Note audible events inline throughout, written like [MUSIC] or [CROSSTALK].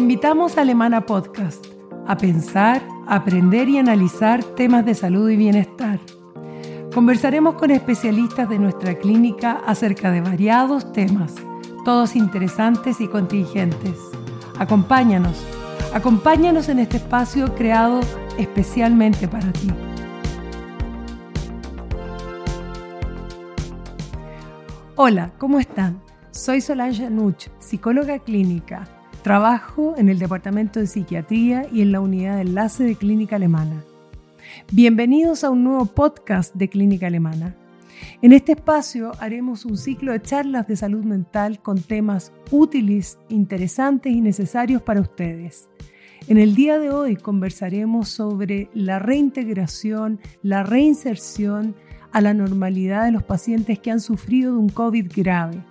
invitamos a Alemana Podcast a pensar, aprender y analizar temas de salud y bienestar. Conversaremos con especialistas de nuestra clínica acerca de variados temas, todos interesantes y contingentes. Acompáñanos, acompáñanos en este espacio creado especialmente para ti. Hola, ¿cómo están? Soy Solange Nuch, psicóloga clínica Trabajo en el Departamento de Psiquiatría y en la Unidad de Enlace de Clínica Alemana. Bienvenidos a un nuevo podcast de Clínica Alemana. En este espacio haremos un ciclo de charlas de salud mental con temas útiles, interesantes y necesarios para ustedes. En el día de hoy conversaremos sobre la reintegración, la reinserción a la normalidad de los pacientes que han sufrido de un COVID grave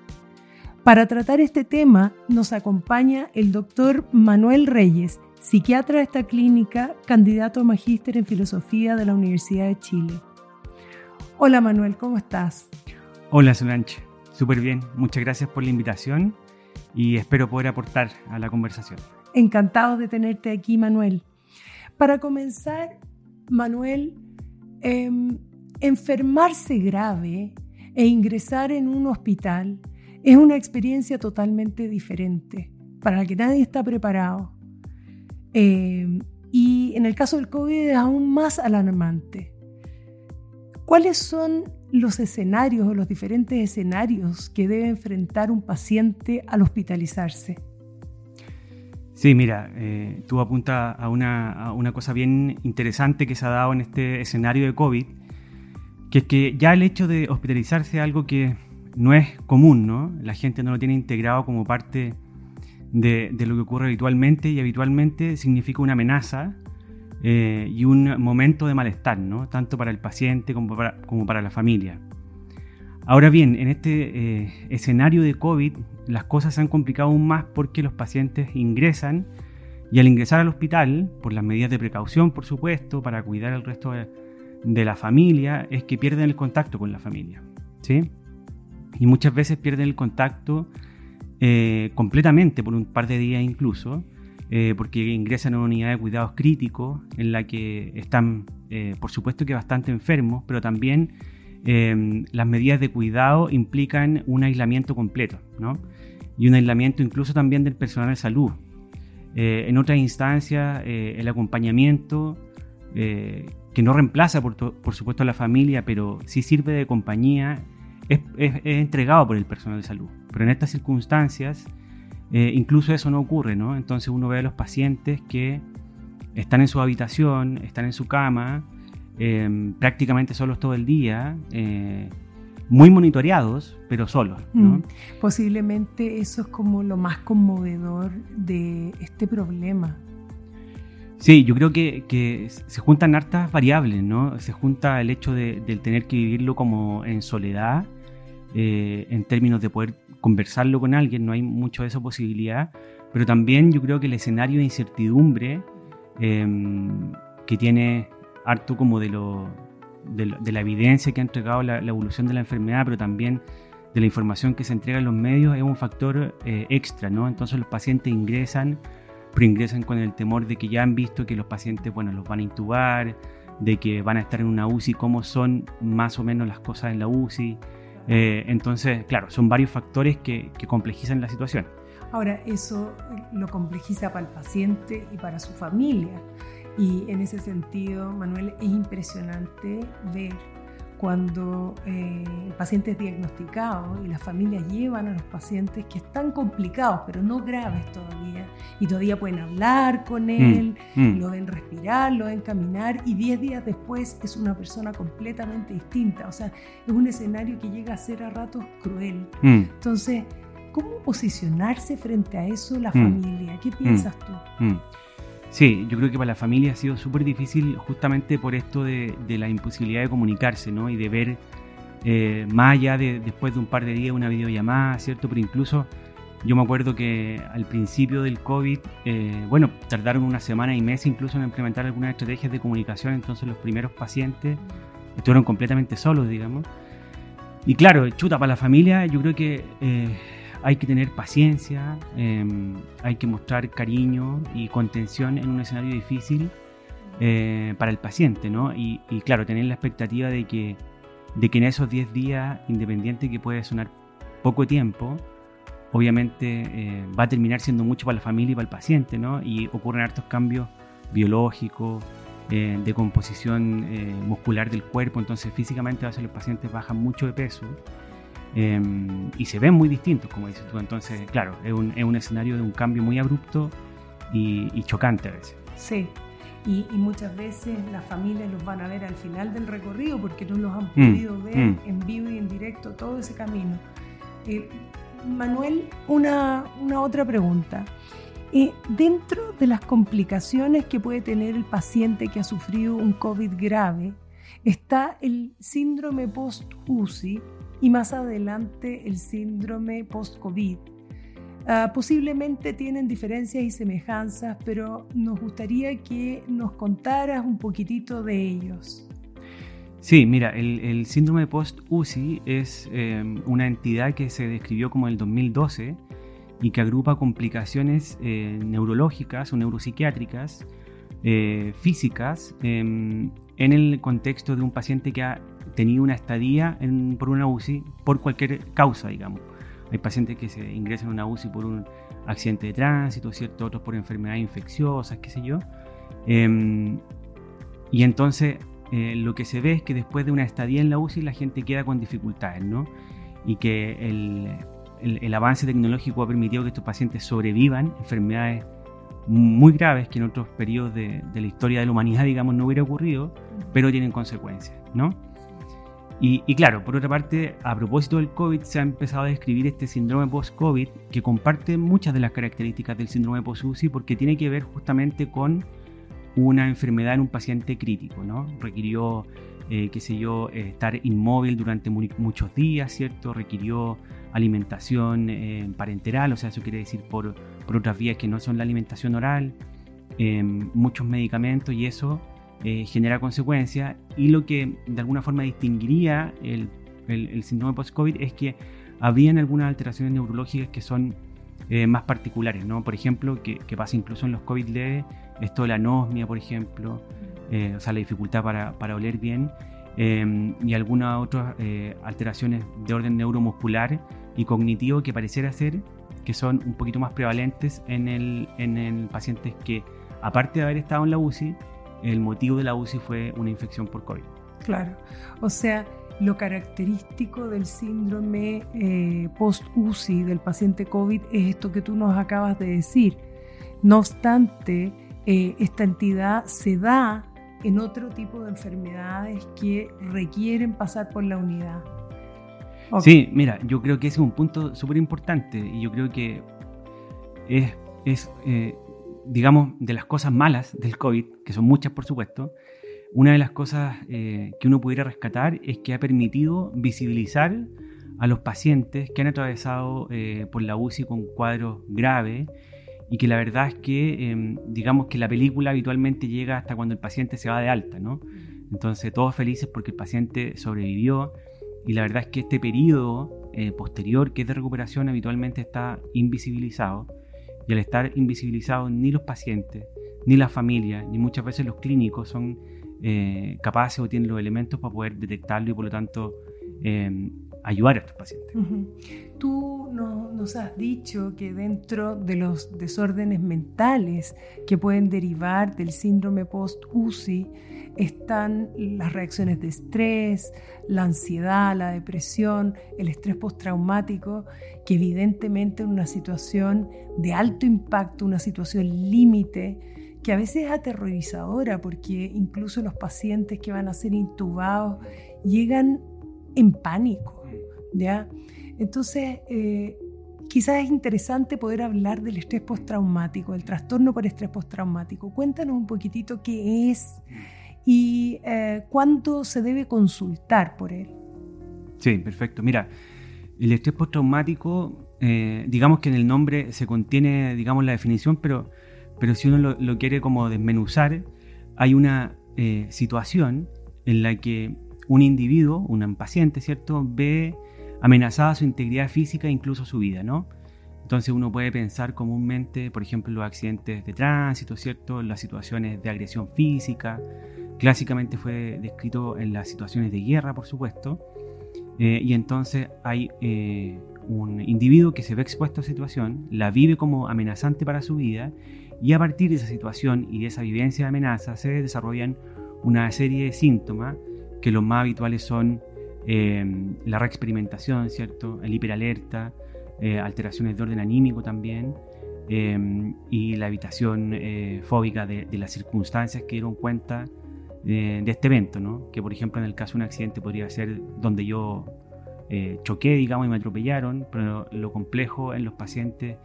para tratar este tema nos acompaña el doctor Manuel Reyes, psiquiatra de esta clínica, candidato a magíster en filosofía de la Universidad de Chile. Hola Manuel, ¿cómo estás? Hola Solange, súper bien. Muchas gracias por la invitación y espero poder aportar a la conversación. Encantado de tenerte aquí, Manuel. Para comenzar, Manuel, em, enfermarse grave e ingresar en un hospital es una experiencia totalmente diferente para la que nadie está preparado. Eh, y en el caso del COVID es aún más alarmante. ¿Cuáles son los escenarios o los diferentes escenarios que debe enfrentar un paciente al hospitalizarse? Sí, mira, eh, tú apuntas a una, a una cosa bien interesante que se ha dado en este escenario de COVID, que es que ya el hecho de hospitalizarse es algo que no es común, ¿no? La gente no lo tiene integrado como parte de, lo que ocurre habitualmente y habitualmente significa una amenaza eh, y un momento de malestar, ¿no? Tanto para el paciente como para, la familia. Ahora bien, en este eh, escenario de COVID las cosas se han complicado aún más porque los pacientes ingresan y al ingresar al hospital, por las medidas de precaución, por supuesto, para cuidar al resto de la familia, es que pierden el contacto con la familia. ¿sí? Y muchas veces pierden el contacto eh, completamente por un par de días incluso, eh, porque ingresan a una unidad de cuidados críticos en la que están, eh, por supuesto que bastante enfermos, pero también las medidas de cuidado implican un aislamiento completo, ¿no? Y un aislamiento incluso también del personal de salud. en otras instancias, el acompañamiento, que no reemplaza por, por supuesto a la familia, pero sí sirve de compañía es, entregado por el personal de salud. Pero en estas circunstancias, eh, incluso eso no ocurre, ¿no? Entonces uno ve a los pacientes que están en su habitación, están en su cama, em, prácticamente solos todo el día, eh, muy monitoreados, pero solos. ¿no? Mm. Posiblemente eso es como lo más conmovedor de este problema. Sí, yo creo que, se juntan hartas variables, ¿no? Se junta el hecho de, del tener que vivirlo como en soledad, eh, en términos de poder conversarlo con alguien, no hay mucho de esa posibilidad, pero también yo creo que el escenario de incertidumbre em, que tiene harto como de, lo, de, la evidencia que ha entregado la, evolución de la enfermedad, pero también de la información que se entrega en los medios, es un factor eh, extra, ¿no? Entonces los pacientes ingresan, pero ingresan con el temor de que ya han visto que los pacientes, bueno, los van a intubar, de que van a estar en una UCI, cómo son más o menos las cosas en la UCI, eh, entonces, claro, son varios factores que, complejizan la situación. Ahora, eso lo complejiza para el paciente y para su familia. Y en ese sentido, Manuel, es impresionante ver cuando eh, el paciente es diagnosticado y las familias llevan a los pacientes que están complicados, pero no graves todavía, y todavía pueden hablar con mm, él, mm. lo ven respirar, lo ven caminar, y 10 días después es una persona completamente distinta. O sea, es un escenario que llega a ser a ratos cruel. Mm. Entonces, ¿cómo posicionarse frente a eso la familia? ¿Qué piensas tú? Sí, yo creo que para la familia ha sido súper difícil justamente por esto de, la imposibilidad de comunicarse, ¿no? Y de ver eh, más allá de después de un par de días una videollamada, ¿cierto? Pero incluso yo me acuerdo que al principio del COVID, eh, bueno, tardaron una semana y mes incluso en implementar algunas estrategias de comunicación, entonces los primeros pacientes estuvieron completamente solos, digamos. Y claro, chuta, para la familia yo creo que eh, hay que tener paciencia, em, hay que mostrar cariño y contención en un escenario difícil eh, para el paciente, ¿no? Y, claro, tener la expectativa de que, de que en esos 10 días, independiente que puede sonar poco tiempo, obviamente eh, va a terminar siendo mucho para la familia y para el paciente, ¿no? Y ocurren hartos cambios biológicos, eh, de composición muscular del cuerpo, entonces físicamente a veces los pacientes bajan mucho de peso em, y se ven muy distintos, como dices tú. Entonces, claro, es un, es un escenario de un cambio muy abrupto y, y chocante a veces. Sí, y, muchas veces las familias los van a ver al final del recorrido porque no los han mm, podido ver mm. en vivo y en directo todo ese camino. Eh, Manuel, una, otra pregunta. Eh, dentro de las complicaciones que puede tener el paciente que ha sufrido un COVID grave, está el síndrome post-UCI y más adelante el síndrome post-COVID. Ah, posiblemente tienen diferencias y semejanzas, pero nos gustaría que nos contaras un poquitito de ellos. Sí, mira, el, síndrome post-UCI es em, una entidad que se describió como el 2012 y que agrupa complicaciones eh, neurológicas o neuropsiquiátricas, eh, físicas, em, en el contexto de un paciente que ha tenido una estadía por una UCI por cualquier causa, digamos. Hay pacientes que se ingresan a una UCI por un accidente de tránsito, ¿cierto? otros por enfermedades infecciosas, qué sé yo. Em, y entonces eh, lo que se ve es que después de una estadía en la UCI la gente queda con dificultades, ¿no? Y que el, el, avance tecnológico ha permitido que estos pacientes sobrevivan enfermedades muy graves que en otros periodos de, de la historia de la humanidad, digamos, no hubiera ocurrido, pero tienen consecuencias, ¿no? Y, claro, por otra parte, a propósito del COVID, se ha empezado a describir este síndrome post-COVID que comparte muchas de las características del síndrome post-UCI porque tiene que ver justamente con una enfermedad en un paciente crítico, ¿no? Requirió, eh, qué sé yo, eh, estar inmóvil durante muchos días, ¿cierto? Requirió alimentación eh, parenteral, o sea, eso quiere decir por, por otras vías que no son la alimentación oral, muchos medicamentos y eso eh, genera consecuencias y lo que de alguna forma distinguiría el, el, síndrome post-COVID es que habían algunas alteraciones neurológicas que son eh, más particulares, ¿no? Por ejemplo, que, pasa incluso en los COVID leves, esto de la anosmia, por ejemplo, eh, o sea, la dificultad para, para oler bien, y algunas otras alteraciones de orden neuromuscular y cognitivo que pareciera ser que son un poquito más prevalentes en el, en el pacientes que, aparte de haber estado en la UCI, el motivo de la UCI fue una infección por COVID. Claro, o sea, lo característico del síndrome eh, post-UCI del paciente COVID es esto que tú nos acabas de decir. No obstante, eh, esta entidad se da en otro tipo de enfermedades que requieren pasar por la unidad. Sí, mira, yo creo que ese es un punto súper importante y yo creo que es, es eh, digamos, de las cosas malas del COVID, que son muchas por supuesto, una de las cosas eh, que uno pudiera rescatar es que ha permitido visibilizar a los pacientes que han atravesado eh, por la UCI con cuadros graves y que la verdad es que, em, digamos que la película habitualmente llega hasta cuando el paciente se va de alta, ¿no? Entonces todos felices porque el paciente sobrevivió y la verdad es que este periodo eh, posterior que es de recuperación habitualmente está invisibilizado y al estar invisibilizados, ni los pacientes, ni la familia, ni muchas veces los clínicos son eh, capaces o tienen los elementos para poder detectarlo y por lo tanto em, ayudar a estos pacientes. Tú nos has dicho que dentro de los desórdenes mentales que pueden derivar del síndrome post-UCI, están las reacciones de estrés, la ansiedad, la depresión, el estrés postraumático, que evidentemente en una situación de alto impacto, una situación límite, que a veces es aterrorizadora porque incluso los pacientes que van a ser intubados llegan en pánico, Entonces, eh, quizás es interesante poder hablar del estrés postraumático, del trastorno por estrés postraumático. Cuéntanos un poquitito qué es y eh, cuánto se debe consultar por él. Sí, perfecto. Mira, el estrés postraumático, eh, digamos que en el nombre se contiene, digamos, la definición, pero, pero si uno lo, quiere como desmenuzar, hay una eh, situación en la que un individuo, un paciente, ¿cierto?, ve amenazada su integridad física e incluso su vida, ¿no? Entonces uno puede pensar comúnmente, por ejemplo, los accidentes de tránsito, ¿cierto? Las situaciones de agresión física. Clásicamente fue descrito en las situaciones de guerra, por supuesto. Eh, y entonces hay eh, un individuo que se ve expuesto a situación, la vive como amenazante para su vida, y a partir de esa situación y de esa vivencia de amenaza se desarrollan una serie de síntomas que los más habituales son eh, la reexperimentación, ¿cierto? El hiperalerta, eh, alteraciones de orden anímico también, eh, y la evitación fóbica de, las circunstancias que dieron cuenta de, este evento, ¿no? Que por ejemplo en el caso de un accidente podría ser donde yo choqué, digamos, y me atropellaron, pero lo complejo en los pacientes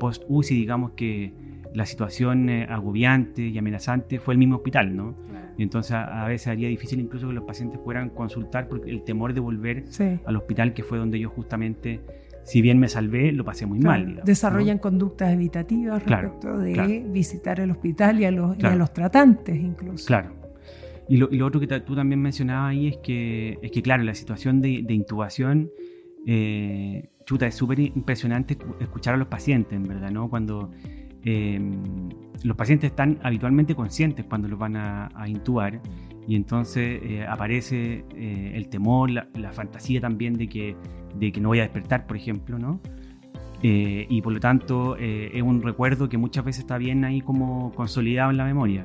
post-UCI, digamos que la situación agobiante y amenazante fue el mismo hospital, ¿no? Y entonces a, veces haría difícil incluso que los pacientes puedan consultar porque el temor de volver al hospital, que fue donde yo justamente, si bien me salvé, lo pasé muy mal. Desarrollan conductas evitativas respecto de visitar el hospital y a, los, los tratantes incluso. Claro. Y lo, otro que tú también mencionabas ahí es que, es que claro, la situación de, intubación, eh, chuta, es súper impresionante escuchar a los pacientes, en verdad, ¿no? Cuando Em, los pacientes están habitualmente conscientes cuando los van a, intubar y entonces eh, aparece eh, el temor, la, fantasía también de que, de que no voy a despertar, por ejemplo, ¿no? Eh, y por lo tanto es un recuerdo que muchas veces está bien ahí como consolidado en la memoria.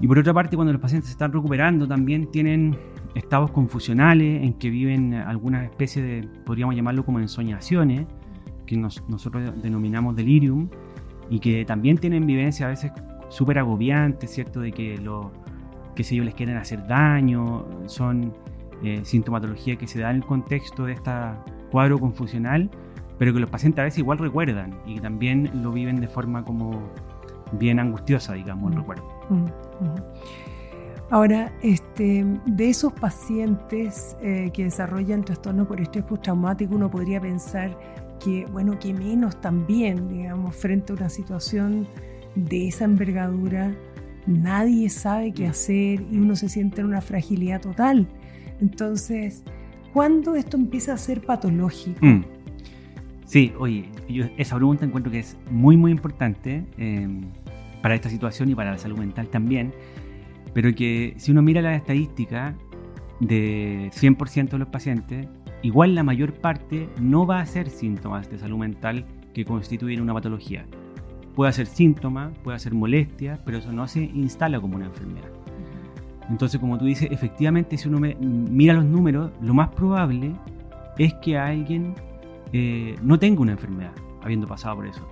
Y por otra parte, cuando los pacientes se están recuperando, también tienen estados confusionales en que viven algunas especies de, podríamos llamarlo como ensoñaciones, que nosotros denominamos delirium, y que también tienen vivencias a veces súper agobiantes, ¿cierto? De que, lo, que sé yo, les quieren hacer daño, son eh, sintomatología que se da en el contexto de este cuadro confusional, pero que los pacientes a veces igual recuerdan y también lo viven de forma como bien angustiosa, digamos, el mm. recuerdo. Mm, mm. Ahora, este, de esos pacientes eh, que desarrollan trastorno por estrés postraumático, uno podría pensar que, bueno, que menos también, digamos, frente a una situación de esa envergadura, nadie sabe qué hacer y uno se siente en una fragilidad total. Entonces, ¿cuándo esto empieza a ser patológico? Mm. Sí, oye, yo esa pregunta encuentro que es muy, muy importante em, para esta situación y para la salud mental también, pero que si uno mira la estadística de 100% de los pacientes, igual la mayor parte no va a ser síntomas de salud mental que constituyen una patología. Puede ser síntoma, puede ser molestia, pero eso no se instala como una enfermedad. Entonces, como tú dices, efectivamente, si uno mira los números, lo más probable es que alguien eh, no tenga una enfermedad, habiendo pasado por eso.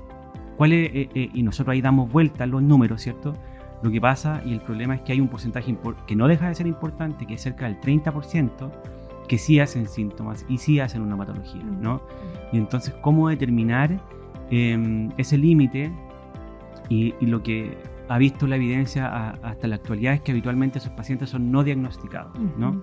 ¿Cuál eh, eh, y nosotros ahí damos vuelta a los números, ¿cierto? Lo que pasa y el problema es que hay un porcentaje que no deja de ser importante, que es cerca del 30%, que sí hacen síntomas y sí hacen una patología, ¿no? Y entonces, ¿cómo determinar em, ese límite? Y, lo que ha visto la evidencia hasta la actualidad es que habitualmente esos pacientes son no diagnosticados, ¿no?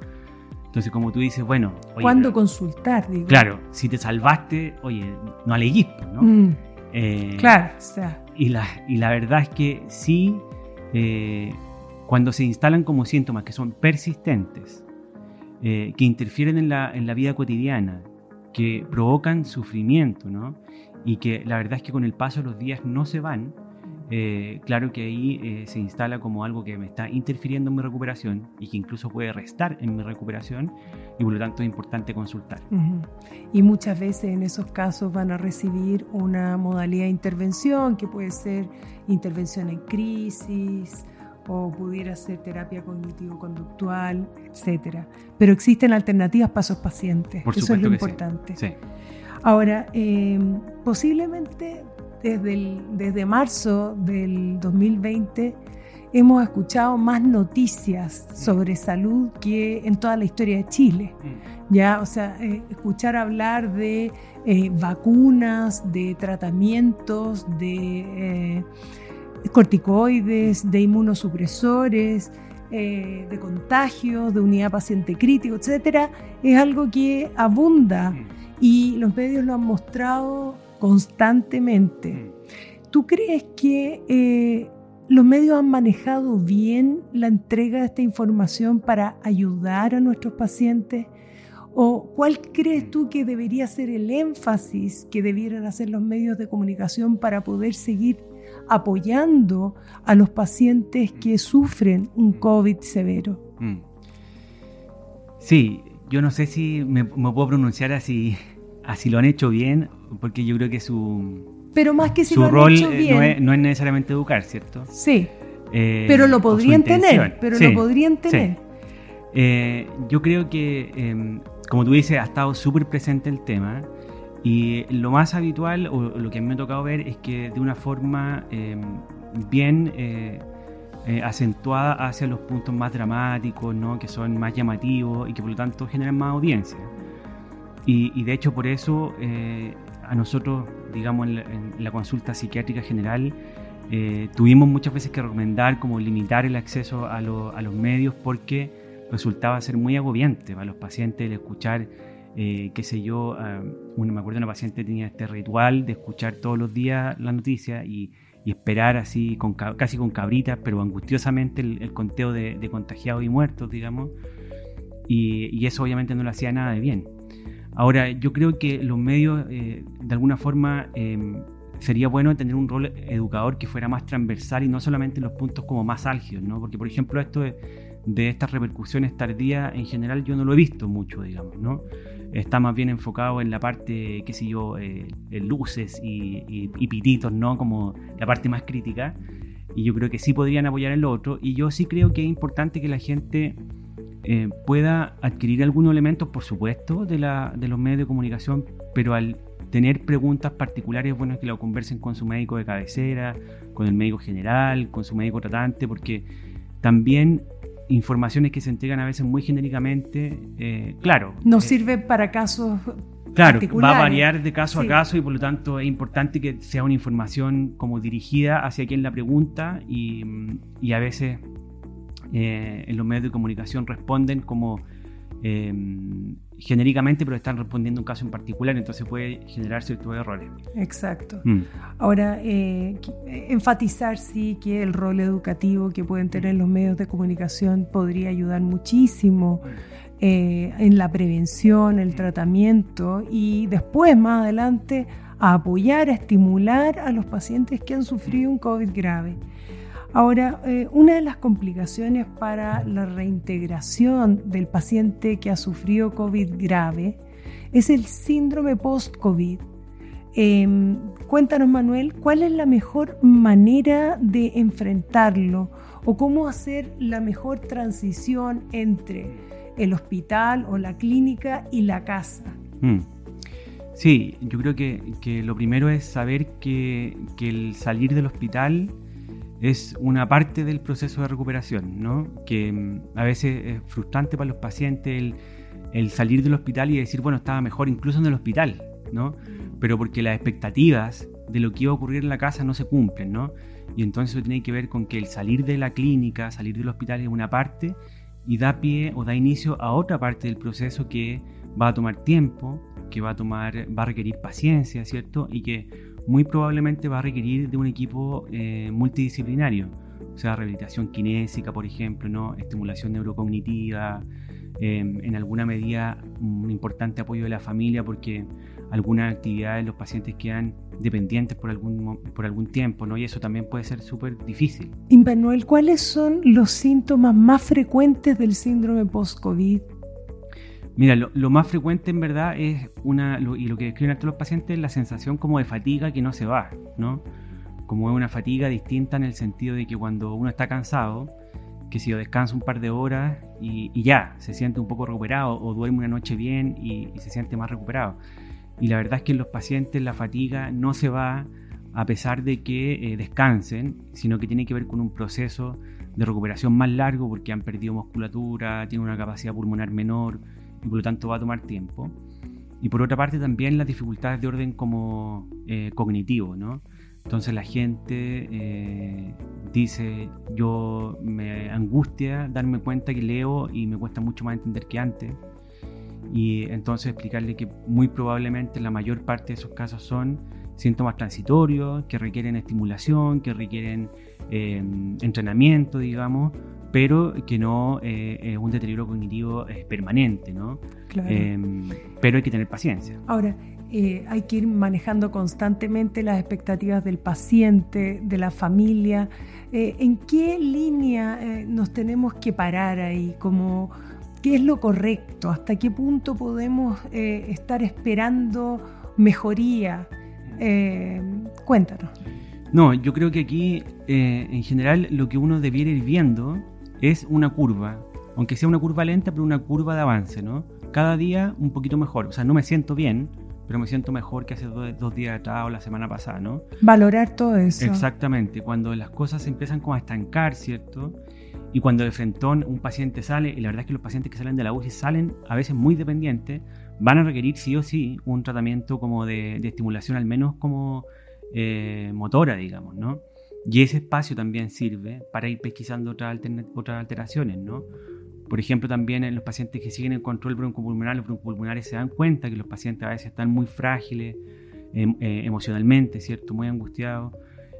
Entonces, como tú dices, bueno... ¿Cuándo consultar? Digo? Claro, si te salvaste, oye, no aleguís, pues, ¿no? Mm. Eh, claro, o sea... Y la, y la verdad es que sí, eh, cuando se instalan como síntomas que son persistentes, eh, que interfieren en la, en la, vida cotidiana, que provocan sufrimiento, ¿no? Y que la verdad es que con el paso de los días no se van, eh, claro que ahí eh, se instala como algo que me está interfiriendo en mi recuperación y que incluso puede restar en mi recuperación y por lo tanto es importante consultar. Y muchas veces en esos casos van a recibir una modalidad de intervención que puede ser intervención en crisis, o pudiera ser terapia cognitivo-conductual, etcétera. Pero existen alternativas para esos pacientes. Eso es lo importante. Ahora, em, posiblemente desde, desde marzo del 2020 hemos escuchado más noticias sobre salud que en toda la historia de Chile. Mm. Ya, o sea, eh, escuchar hablar de eh, vacunas, de tratamientos, de eh, corticoides, de inmunosupresores, eh, de contagios, de unidad paciente crítico, etcétera, es algo que abunda mm. y los medios lo han mostrado constantemente. Mm. ¿Tú crees que eh, los medios han manejado bien la entrega de esta información para ayudar a nuestros pacientes? ¿O cuál crees tú que debería ser el énfasis que debieran hacer los medios de comunicación para poder seguir apoyando a los pacientes que sufren un COVID severo? Mm. Sí, yo no sé si me, puedo pronunciar así, así lo han hecho bien, porque yo creo que su, pero más que si su lo rol hecho bien, no, es, necesariamente educar, ¿cierto? Sí. Eh, pero lo podrían tener, pero lo podrían tener. Eh, yo creo que, em, como tú dices, ha estado súper presente el tema y lo más habitual, o lo que a mí me ha tocado ver, es que de una forma em, bien eh, acentuada hacia los puntos más dramáticos, ¿no? que son más llamativos y que por lo tanto generan más audiencia. Y, de hecho por eso a nosotros, digamos, en la consulta psiquiátrica general, eh, tuvimos muchas veces que recomendar como limitar el acceso a, los medios porque resultaba ser muy agobiante para los pacientes el escuchar, eh, qué sé yo, me acuerdo una paciente tenía este ritual de escuchar todos los días la noticia y, esperar así, con, casi con cabritas, pero angustiosamente el, conteo de, contagiados y muertos, digamos, y, eso obviamente no le hacía nada de bien. Ahora, yo creo que los medios, eh, de alguna forma, em, sería bueno tener un rol educador que fuera más transversal y no solamente en los puntos como más álgidos, ¿no? Porque, por ejemplo, esto de, estas repercusiones tardías, en general yo no lo he visto mucho, digamos, ¿no? Está más bien enfocado en la parte, qué sé yo, eh, luces y, pititos, ¿no? Como la parte más crítica. Y yo creo que sí podrían apoyar en lo otro. Y yo sí creo que es importante que la gente eh, pueda adquirir algunos elementos, por supuesto, de, la, de los medios de comunicación, pero al tener preguntas particulares, bueno, es que lo conversen con su médico de cabecera, con el médico general, con su médico tratante, porque también informaciones que se entregan a veces muy genéricamente, eh, claro. No eh, sirve para casos. Claro, va a variar de caso a caso y por lo tanto es importante que sea una información como dirigida hacia quien la pregunta y, y a veces eh, en los medios de comunicación responden como Em, genéricamente, pero están respondiendo un caso en particular, entonces puede generar ciertos errores. Exacto. Mm. Ahora, eh, enfatizar sí que el rol educativo que pueden tener los medios de comunicación podría ayudar muchísimo. Eh, en la prevención, el tratamiento y después, más adelante, a apoyar, a estimular a los pacientes que han sufrido un COVID grave. Ahora, eh, una de las complicaciones para la reintegración del paciente que ha sufrido COVID grave es el síndrome post-COVID. Em, cuéntanos, Manuel, ¿cuál es la mejor manera de enfrentarlo o cómo hacer la mejor transición entre el hospital o la clínica y la casa? Mm. Sí, yo creo que, lo primero es saber que, que el salir del hospital es una parte del proceso de recuperación, ¿no? que mm, a veces es frustrante para los pacientes el, salir del hospital y decir, bueno, estaba mejor incluso en el hospital, ¿no? pero porque las expectativas de lo que iba a ocurrir en la casa no se cumplen, ¿no? y entonces eso tiene que ver con que el salir de la clínica, salir del hospital es una parte y da pie o da inicio a otra parte del proceso que va a tomar tiempo, que va a tomar, va a requerir paciencia, ¿cierto? Y que muy probablemente va a requerir de un equipo eh, multidisciplinario, o sea, rehabilitación kinésica, por ejemplo, ¿no? estimulación neurocognitiva, em, en alguna medida un importante apoyo de la familia porque algunas actividades los pacientes quedan dependientes por algún, por algún tiempo, ¿no? Y eso también puede ser súper difícil. Manuel, ¿cuáles son los síntomas más frecuentes del síndrome post-COVID? Mira, lo, más frecuente en verdad es una, y lo que describen todos los pacientes es la sensación como de fatiga que no se va, ¿no? Como es una fatiga distinta en el sentido de que cuando uno está cansado, que si yo descansa un par de horas y, ya, se siente un poco recuperado o duerme una noche bien y, se siente más recuperado. Y la verdad es que en los pacientes la fatiga no se va a pesar de que eh, descansen, sino que tiene que ver con un proceso de recuperación más largo porque han perdido musculatura, tienen una capacidad pulmonar menor, y por lo tanto va a tomar tiempo. Y por otra parte también las dificultades de orden como eh, cognitivo, ¿no? Entonces la gente eh, dice, yo me angustia darme cuenta que leo y me cuesta mucho más entender que antes. Y entonces explicarle que muy probablemente la mayor parte de esos casos son síntomas transitorios que requieren estimulación, que requieren eh, entrenamiento, digamos, pero que no eh, es un deterioro cognitivo permanente, ¿no? pero hay que tener paciencia. Ahora, hay que ir manejando constantemente las expectativas del paciente, de la familia. ¿En qué línea nos tenemos que parar ahí? Como, ¿Qué es lo correcto? ¿Hasta qué punto podemos estar esperando mejoría? Eh, cuéntanos. No, yo creo que aquí, eh, en general, lo que uno debiera ir viendo es una curva, aunque sea una curva lenta, pero una curva de avance, ¿no? Cada día un poquito mejor. O sea, no me siento bien, pero me siento mejor que hace dos, días atrás o la semana pasada, ¿no? Valorar todo eso. Exactamente, cuando las cosas empiezan como a estancar, ¿cierto? Y cuando de frentón un paciente sale, y la verdad es que los pacientes que salen de la UCI salen a veces muy dependientes, van a requerir sí o sí un tratamiento como de, estimulación al menos como eh, motora, digamos, ¿no? Y ese espacio también sirve para ir pesquisando otras, alteraciones, ¿no? Por ejemplo, también en los pacientes que siguen el control broncopulmonar, los broncopulmonares se dan cuenta que los pacientes a veces están muy frágiles em, eh, emocionalmente, ¿cierto? Muy angustiados.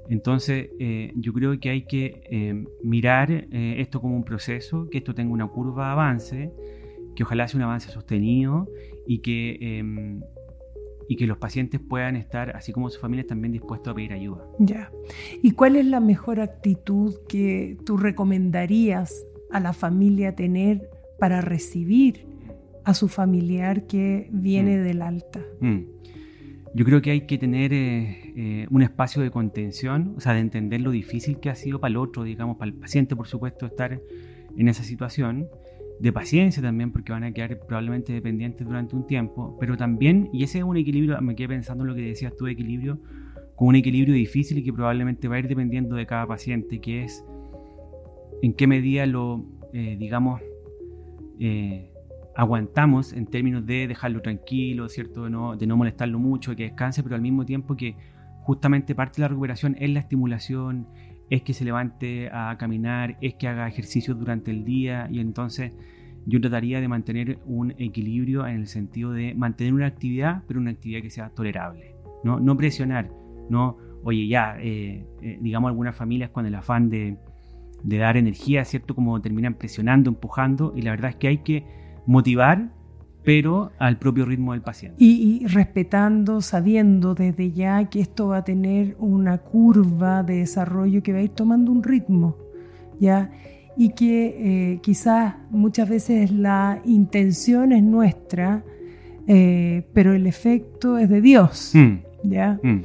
Entonces, eh, yo creo que hay que mirar esto como un proceso, que esto tenga una curva de avance que ojalá sea un avance sostenido y que, em, y que los pacientes puedan estar, así como sus familias, también dispuestos a pedir ayuda. Ya. ¿Y cuál es la mejor actitud que tú recomendarías a la familia tener para recibir a su familiar que viene mm. del alta? Mm. Yo creo que hay que tener eh, eh, un espacio de contención, o sea, de entender lo difícil que ha sido para el otro, digamos, para el paciente, por supuesto, estar en esa situación de paciencia también, porque van a quedar probablemente dependientes durante un tiempo, pero también, y ese es un equilibrio, me quedé pensando en lo que decías tú equilibrio, con un equilibrio difícil y que probablemente va a ir dependiendo de cada paciente, que es en qué medida lo, eh, digamos, eh, aguantamos en términos de dejarlo tranquilo, ¿cierto? De no, de no molestarlo mucho, que descanse, pero al mismo tiempo que justamente parte de la recuperación es la estimulación, es que se levante a caminar, es que haga ejercicios durante el día y entonces yo trataría de mantener un equilibrio en el sentido de mantener una actividad, pero una actividad que sea tolerable, no, presionar, no, oye, ya, eh, eh, digamos algunas familias con el afán de dar energía, ¿cierto? Como terminan presionando, empujando y la verdad es que hay que motivar pero al propio ritmo del paciente. Y, respetando, sabiendo desde ya que esto va a tener una curva de desarrollo que va a ir tomando un ritmo, ¿ya? Y que eh, quizás muchas veces la intención es nuestra, eh, pero el efecto es de Dios, mm. ¿ya? Mm.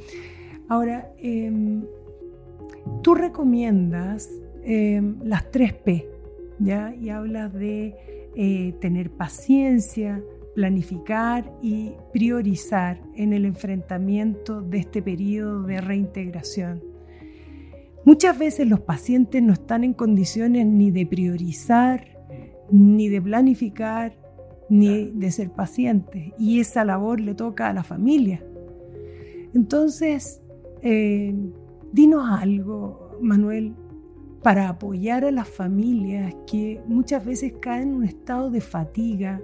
Ahora, em, tú recomiendas em, las tres P, ¿ya? Y hablas de eh, tener paciencia, planificar y priorizar en el enfrentamiento de este periodo de reintegración. Muchas veces los pacientes no están en condiciones ni de priorizar, ni de planificar, ni de ser pacientes. Y esa labor le toca a la familia. Entonces, eh, dinos algo, Manuel, para apoyar a las familias que muchas veces caen en un estado de fatiga.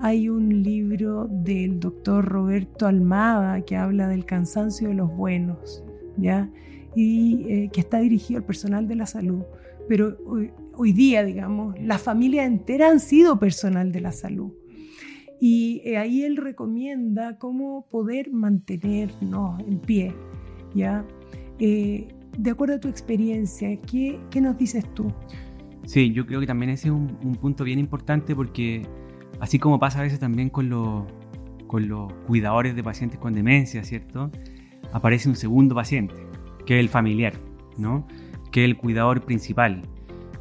Hay un libro del doctor Roberto Almada que habla del cansancio de los buenos, ¿ya? Y eh, que está dirigido al personal de la salud. Pero hoy, día, digamos, las familias enteras han sido personal de la salud. Y eh, ahí él recomienda cómo poder mantenernos en pie, ¿ya? Eh, de acuerdo a tu experiencia, ¿qué, qué nos dices tú? Sí, yo creo que también ese es un, punto bien importante porque así como pasa a veces también con los, con los cuidadores de pacientes con demencia, ¿cierto? Aparece un segundo paciente, que es el familiar, ¿no? Que es el cuidador principal.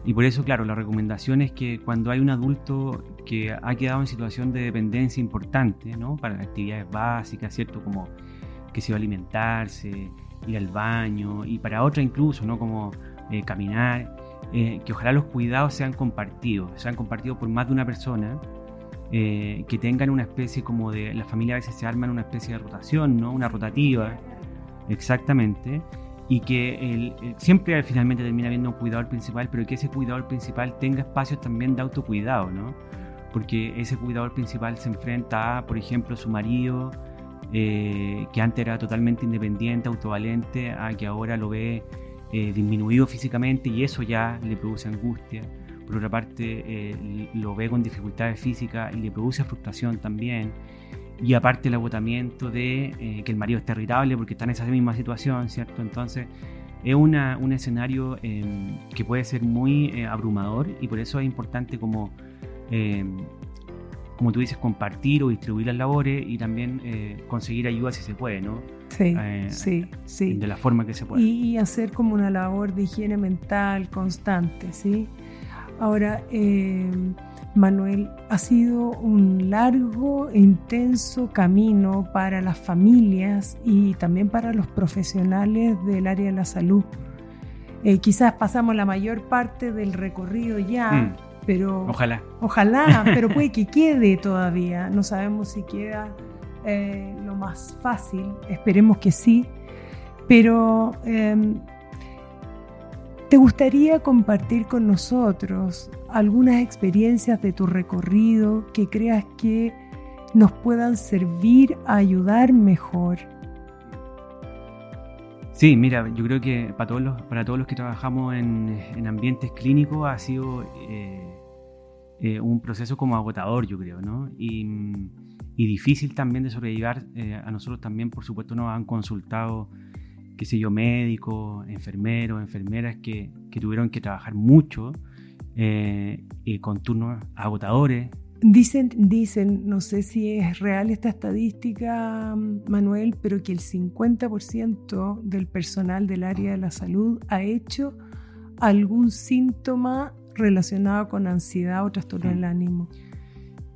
Y por eso, claro, la recomendación es que cuando hay un adulto que ha quedado en situación de dependencia importante, ¿no? Para actividades básicas, ¿cierto? Como que se va a alimentarse, ir al baño y para otra incluso, ¿no? Como eh, caminar, eh, que ojalá los cuidados sean compartidos, sean compartidos por más de una persona, eh, que tengan una especie como de, la familia a veces se arman una especie de rotación, ¿no? Una rotativa, exactamente, y que siempre finalmente termina habiendo un cuidador principal, pero que ese cuidador principal tenga espacios también de autocuidado, ¿no? Porque ese cuidador principal se enfrenta a, por ejemplo, su marido, eh, que antes era totalmente independiente, autovalente, a que ahora lo ve eh, disminuido físicamente y eso ya le produce angustia. Por otra parte, eh, lo ve con dificultades físicas y le produce frustración también. Y aparte el agotamiento de que el marido está irritable porque está en esa misma situación, ¿cierto? Entonces es una, un escenario em, que puede ser muy abrumador y por eso es importante como em, como tú dices, compartir o distribuir las labores y también eh, conseguir ayuda si se puede, ¿no? Sí, eh, sí, sí. De la forma que se puede. Y, hacer como una labor de higiene mental constante, ¿sí? Ahora, eh, Manuel, ha sido un largo e intenso camino para las familias y también para los profesionales del área de la salud. quizás pasamos la mayor parte del recorrido ya. Mm pero ojalá. Ojalá, [LAUGHS] pero puede que quede todavía. No sabemos si queda eh, lo más fácil, esperemos que sí. Pero em, ¿te gustaría compartir con nosotros algunas experiencias de tu recorrido que creas que nos puedan servir a ayudar mejor? Sí, mira, yo creo que para todos los, para todos los que trabajamos en, ambientes clínicos ha sido eh, eh, un proceso como agotador, yo creo, ¿no? Y, difícil también de sobrellevar. Eh, a nosotros también, por supuesto, nos han consultado, qué sé yo, médicos, enfermeros, enfermeras que, que tuvieron que trabajar mucho eh, con turnos agotadores. Dicen, dicen, no sé si es real esta estadística, Manuel, pero que el 50% del personal del área de la salud ha hecho algún síntoma relacionado con ansiedad o trastorno del ánimo?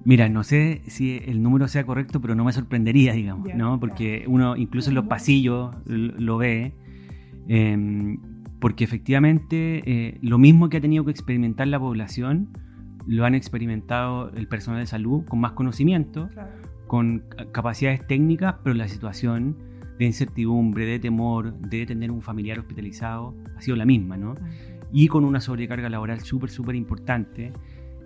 Mira, no sé si el número sea correcto, pero no me sorprendería, digamos, ¿no? Porque uno incluso en los pasillos lo ve, em, porque efectivamente eh, lo mismo que ha tenido que experimentar la población, lo han experimentado el personal de salud con más conocimiento, con capacidades técnicas, pero la situación de incertidumbre, de temor, de tener un familiar hospitalizado, ha sido la misma, ¿no? Y con una sobrecarga laboral súper, súper importante.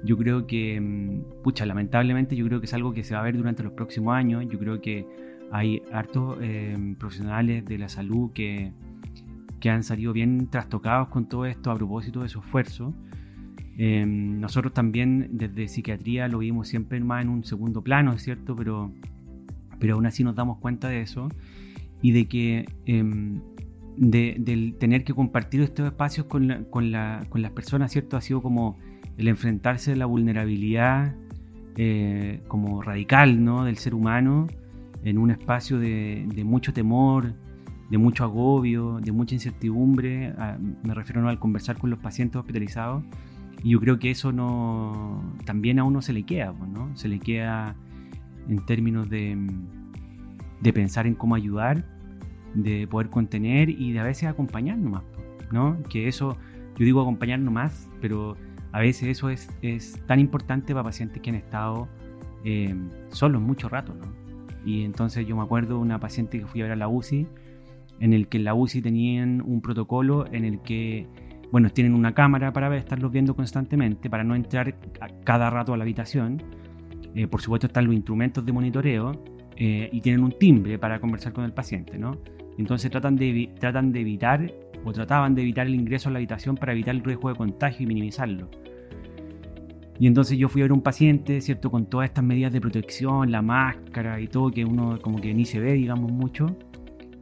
Yo creo que, mm, pucha, lamentablemente yo creo que es algo que se va a ver durante los próximos años. Yo creo que hay hartos eh, profesionales de la salud que, que han salido bien trastocados con todo esto a propósito de su esfuerzo. Eh, nosotros también desde psiquiatría lo vimos siempre más en un segundo plano, es cierto, pero, pero aún así nos damos cuenta de eso y de que em, de, del tener que compartir estos espacios con, con, las personas, ¿cierto? Ha sido como el enfrentarse a la vulnerabilidad eh, como radical, ¿no? Del ser humano en un espacio de, mucho temor, de mucho agobio, de mucha incertidumbre. me refiero al conversar con los pacientes hospitalizados. Y yo creo que eso no también a uno se le queda, pues, ¿no? Se le queda en términos de, de pensar en cómo ayudar de poder contener y de a veces acompañar nomás, ¿no? Que eso, yo digo acompañar nomás, pero a veces eso es, es tan importante para pacientes que han estado eh, solos mucho rato, ¿no? Y entonces yo me acuerdo de una paciente que fui a ver a la UCI, en el que en la UCI tenían un protocolo en el que, bueno, tienen una cámara para estarlos viendo constantemente, para no entrar cada rato a la habitación. Eh, por supuesto están los instrumentos de monitoreo eh, y tienen un timbre para conversar con el paciente, ¿no? Entonces tratan de, tratan de evitar o trataban de evitar el ingreso a la habitación para evitar el riesgo de contagio y minimizarlo. Y entonces yo fui a ver un paciente, ¿cierto? Con todas estas medidas de protección, la máscara y todo, que uno como que ni se ve, digamos, mucho.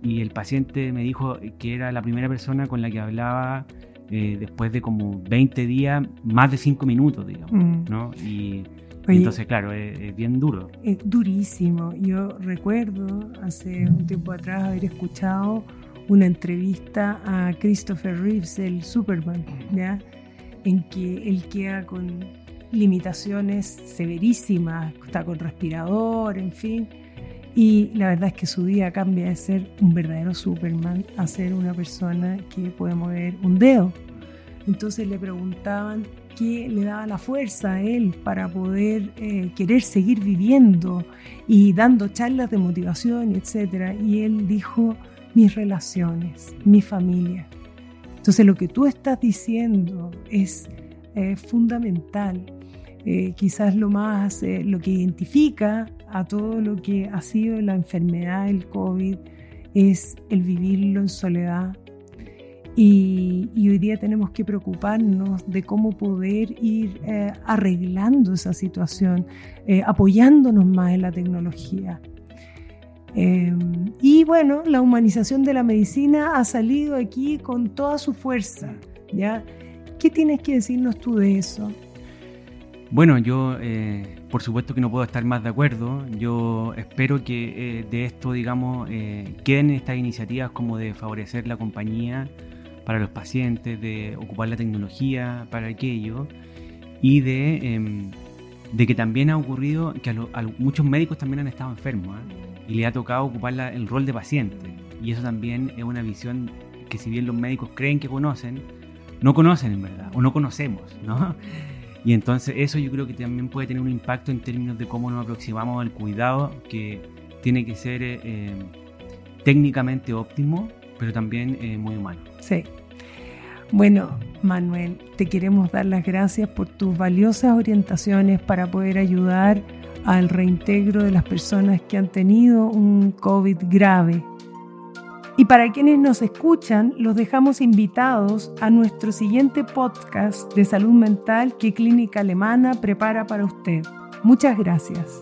Y el paciente me dijo que era la primera persona con la que hablaba eh, después de como 20 días, más de 5 minutos, digamos, mm. ¿no? Y entonces, claro, es, bien duro. Es durísimo. Yo recuerdo hace un tiempo atrás haber escuchado una entrevista a Christopher Reeves, el Superman, ¿ya? en que él queda con limitaciones severísimas, está con respirador, en fin. Y la verdad es que su día cambia de ser un verdadero Superman a ser una persona que puede mover un dedo. Entonces le preguntaban que le daba la fuerza a él para poder eh, querer seguir viviendo y dando charlas de motivación, etc. Y él dijo, mis relaciones, mi familia. Entonces lo que tú estás diciendo es eh, fundamental. Eh, quizás lo más, lo que identifica a todo lo que ha sido la enfermedad del COVID es el vivirlo en soledad. Y, hoy día tenemos que preocuparnos de cómo poder ir eh, arreglando esa situación, eh, apoyándonos más en la tecnología. Em, y bueno, la humanización de la medicina ha salido aquí con toda su fuerza. ¿ya? ¿Qué tienes que decirnos tú de eso? Bueno, yo eh, por supuesto que no puedo estar más de acuerdo. Yo espero que de esto, digamos, queden estas iniciativas como de favorecer la compañía para los pacientes, de ocupar la tecnología para aquello y de, em, de que también ha ocurrido que a, muchos médicos también han estado enfermos y le ha tocado ocupar el rol de paciente. Y eso también es una visión que si bien los médicos creen que conocen, no conocen en verdad, o no conocemos, ¿no? Y entonces eso yo creo que también puede tener un impacto en términos de cómo nos aproximamos al cuidado, que tiene que ser eh, técnicamente óptimo, pero también eh, muy humano. Sí. Bueno, Manuel, te queremos dar las gracias por tus valiosas orientaciones para poder ayudar al reintegro de las personas que han tenido un COVID grave y para quienes nos escuchan, los dejamos invitados a nuestro siguiente podcast de salud mental que Clínica Alemana prepara para usted. Muchas gracias.